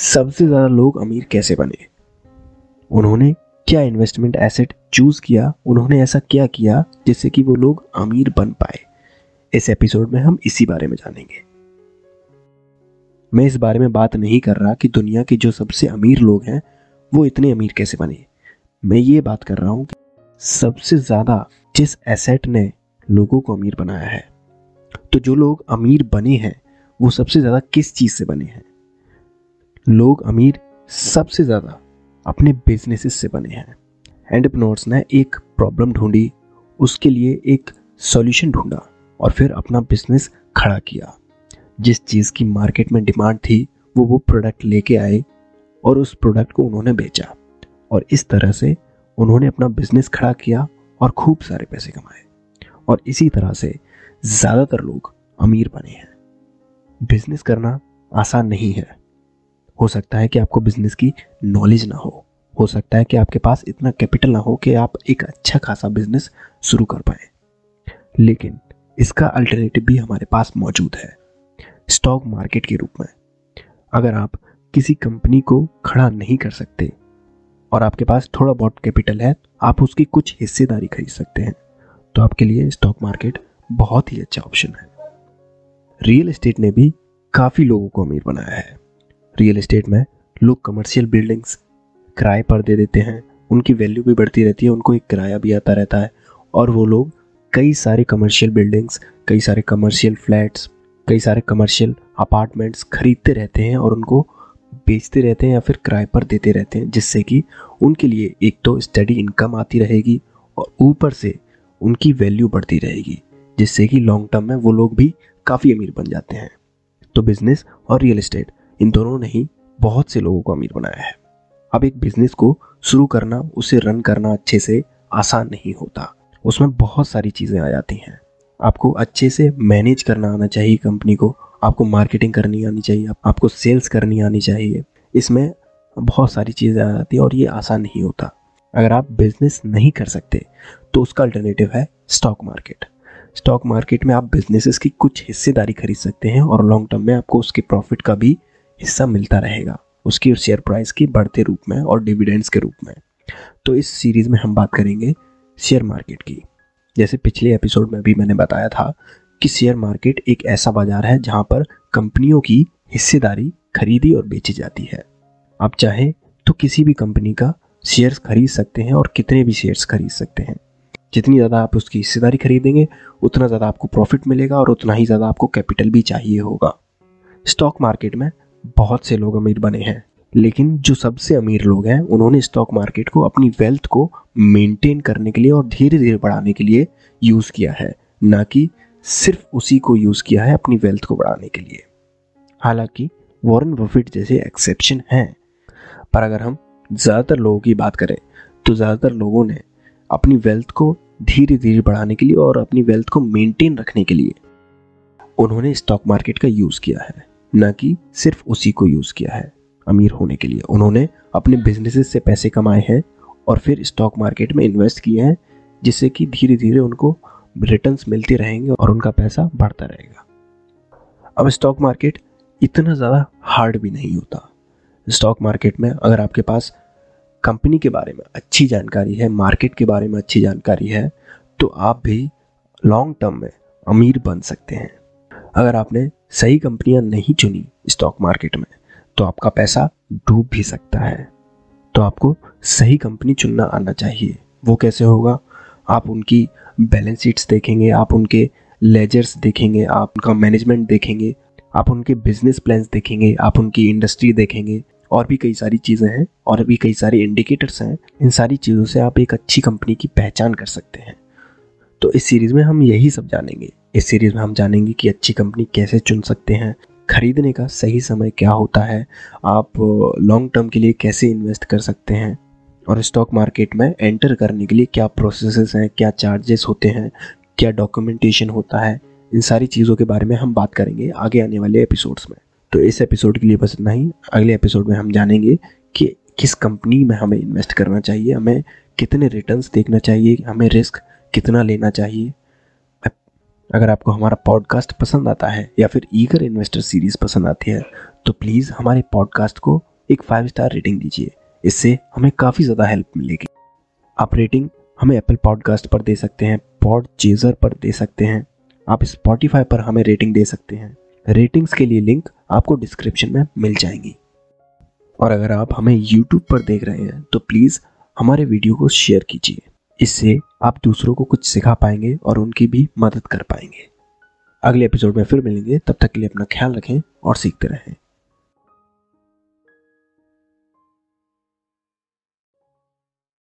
सबसे ज़्यादा लोग अमीर कैसे बने? उन्होंने क्या इन्वेस्टमेंट एसेट चूज़ किया? उन्होंने ऐसा क्या किया जिससे कि वो लोग अमीर बन पाए? इस एपिसोड में हम इसी बारे में जानेंगे। मैं इस बारे में बात नहीं कर रहा कि दुनिया के जो सबसे अमीर लोग हैं, वो इतने अमीर कैसे बने। मैं ये बात कर रहा हूँ कि सबसे ज़्यादा जिस एसेट ने लोगों को अमीर बनाया है तो जो लोग अमीर बने हैं, वो सबसे ज़्यादा किस चीज़ से बने हैं? लोग अमीर सबसे ज़्यादा अपने बिजनेसेस से बने हैं। एंटरप्रेन्योर्स ने एक प्रॉब्लम ढूंढी, उसके लिए एक सॉल्यूशन ढूंढा और फिर अपना बिज़नेस खड़ा किया। जिस चीज़ की मार्केट में डिमांड थी, वो वो प्रोडक्ट लेके आए और उस प्रोडक्ट को उन्होंने बेचा और इस तरह से उन्होंने अपना बिज़नेस खड़ा किया और खूब सारे पैसे कमाए। और इसी तरह से ज़्यादातर लोग अमीर बने हैं। बिज़नेस करना आसान नहीं है। हो सकता है कि आपको बिज़नेस की नॉलेज ना हो। हो सकता है कि आपके पास इतना कैपिटल ना हो कि आप एक अच्छा खासा बिज़नेस शुरू कर पाए। लेकिन इसका अल्टरनेटिव भी हमारे पास मौजूद है स्टॉक मार्केट के रूप में। अगर आप किसी कंपनी को खड़ा नहीं कर सकते और आपके पास थोड़ा बहुत कैपिटल है, आप उसकी कुछ हिस्सेदारी खरीद सकते हैं। तो आपके लिए स्टॉक मार्केट बहुत ही अच्छा ऑप्शन है। रियल एस्टेट ने भी काफ़ी लोगों को अमीर बनाया है। रियल इस्टेट में लोग कमर्शियल बिल्डिंग्स किराए पर दे देते हैं। उनकी वैल्यू भी बढ़ती रहती है, उनको एक किराया भी आता रहता है। और वो लोग कई सारे कमर्शियल बिल्डिंग्स कई सारे कमर्शियल फ्लैट्स कई सारे कमर्शियल अपार्टमेंट्स खरीदते रहते हैं और उनको बेचते रहते हैं या फिर किराए पर देते रहते हैं, जिससे कि उनके लिए एक तो स्टडी इनकम आती रहेगी और ऊपर से उनकी वैल्यू बढ़ती रहेगी, जिससे कि लॉन्ग टर्म में वो लोग भी काफ़ी अमीर बन जाते हैं। तो बिज़नेस और रियल एस्टेट इन दोनों ने ही बहुत से लोगों को अमीर बनाया है। अब एक बिज़नेस को शुरू करना, उसे रन करना अच्छे से आसान नहीं होता। उसमें बहुत सारी चीज़ें आ जाती हैं। आपको अच्छे से मैनेज करना आना चाहिए कंपनी को। आपको मार्केटिंग करनी आनी चाहिए। आपको सेल्स करनी आनी चाहिए। इसमें बहुत सारी चीज़ें आ जाती है और ये आसान नहीं होता। अगर आप बिज़नेस नहीं कर सकते तो उसका अल्टरनेटिव है स्टॉक मार्केट स्टॉक मार्केट में आप बिजनेसेस की कुछ हिस्सेदारी खरीद सकते हैं और लॉन्ग टर्म में आपको उसके प्रॉफिट का भी हिस्सा मिलता रहेगा उसकी शेयर प्राइस के बढ़ते रूप में और डिविडेंड्स के रूप में। तो इस सीरीज़ में हम बात करेंगे शेयर मार्केट की। जैसे पिछले एपिसोड में भी मैंने बताया था कि शेयर मार्केट एक ऐसा बाज़ार है जहाँ पर कंपनियों की हिस्सेदारी खरीदी और बेची जाती है। आप चाहें तो किसी भी कंपनी का शेयर्स खरीद सकते हैं और कितने भी शेयर्स खरीद सकते हैं। जितनी ज़्यादा आप उसकी हिस्सेदारी खरीदेंगे, उतना ज़्यादा आपको प्रॉफिट मिलेगा और उतना ही ज़्यादा आपको कैपिटल भी चाहिए होगा। स्टॉक मार्केट में बहुत से लोग अमीर बने हैं, लेकिन जो सबसे अमीर लोग हैं, उन्होंने स्टॉक मार्केट को, अपनी वेल्थ को मेंटेन करने के लिए और धीरे धीरे बढ़ाने के लिए यूज़ किया है, ना कि सिर्फ़ उसी को यूज़ किया है अपनी वेल्थ को बढ़ाने के लिए। हालाँकि वॉरेन बफेट जैसे एक्सेप्शन हैं। पर अगर हम ज़्यादातर लोगों की बात करें तो ज़्यादातर लोगों ने अपनी वेल्थ को धीरे धीरे बढ़ाने के लिए और अपनी वेल्थ को मेंटेन रखने के लिए उन्होंने स्टॉक मार्केट का यूज़ किया है। न कि सिर्फ़ उसी को यूज़ किया है। अमीर होने के लिए। उन्होंने अपने बिजनेसेस से पैसे कमाए हैं और फिर स्टॉक मार्केट में इन्वेस्ट किए हैं, जिससे कि धीरे धीरे उनको रिटर्न मिलते रहेंगे और उनका पैसा बढ़ता रहेगा। अब स्टॉक मार्केट इतना ज़्यादा हार्ड भी नहीं होता। स्टॉक मार्केट में अगर आपके पास कंपनी के बारे में अच्छी जानकारी है, मार्केट के बारे में अच्छी जानकारी है तो आप भी लॉन्ग टर्म में अमीर बन सकते हैं। अगर आपने सही कंपनियाँ नहीं चुनी स्टॉक मार्केट में तो आपका पैसा डूब भी सकता है। तो आपको सही कंपनी चुनना आना चाहिए। वो कैसे होगा? आप उनकी बैलेंस शीट्स देखेंगे, आप उनके लेजर्स देखेंगे, आप उनका मैनेजमेंट देखेंगे, आप उनके बिज़नेस प्लान्स देखेंगे, आप उनकी इंडस्ट्री देखेंगे। और भी कई सारी चीज़ें हैं, और भी कई सारे इंडिकेटर्स हैं। इन सारी चीज़ों से आप एक अच्छी कंपनी की पहचान कर सकते हैं। तो इस सीरीज़ में हम यही सब जानेंगे। इस सीरीज़ में हम जानेंगे कि अच्छी कंपनी कैसे चुन सकते हैं, खरीदने का सही समय क्या होता है, आप लॉन्ग टर्म के लिए कैसे इन्वेस्ट कर सकते हैं और स्टॉक मार्केट में एंटर करने के लिए क्या प्रोसेसेस हैं, क्या चार्जेस होते हैं, क्या डॉक्यूमेंटेशन होता है, इन सारी चीज़ों के बारे में हम बात करेंगे आगे आने वाले एपिसोड्स में। तो इस एपिसोड के लिए बस इतना ही। अगले एपिसोड में हम जानेंगे कि किस कंपनी में हमें इन्वेस्ट करना चाहिए, हमें कितने रिटर्न्स देखना चाहिए, हमें रिस्क कितना लेना चाहिए। अगर आपको हमारा पॉडकास्ट पसंद आता है या फिर ईगर इन्वेस्टर सीरीज़ पसंद आती है तो प्लीज़ हमारे पॉडकास्ट को एक फाइव स्टार रेटिंग दीजिए। इससे हमें काफ़ी ज़्यादा हेल्प मिलेगी। आप रेटिंग हमें एप्पल पॉडकास्ट पर दे सकते हैं पॉड चेजर पर दे सकते हैं, आप स्पॉटिफाई पर हमें रेटिंग दे सकते हैं। रेटिंग्स के लिए लिंक आपको डिस्क्रिप्शन में मिल जाएँगी। और अगर आप हमें यूट्यूब पर देख रहे हैं तो प्लीज़ हमारे वीडियो को शेयर कीजिए। इससे आप दूसरों को कुछ सिखा पाएँगे और उनकी भी मदद कर पाएँगे। अगले एपिसोड में फिर मिलेंगे। तब तक के लिए अपना ख्याल रखें और सीखते रहें।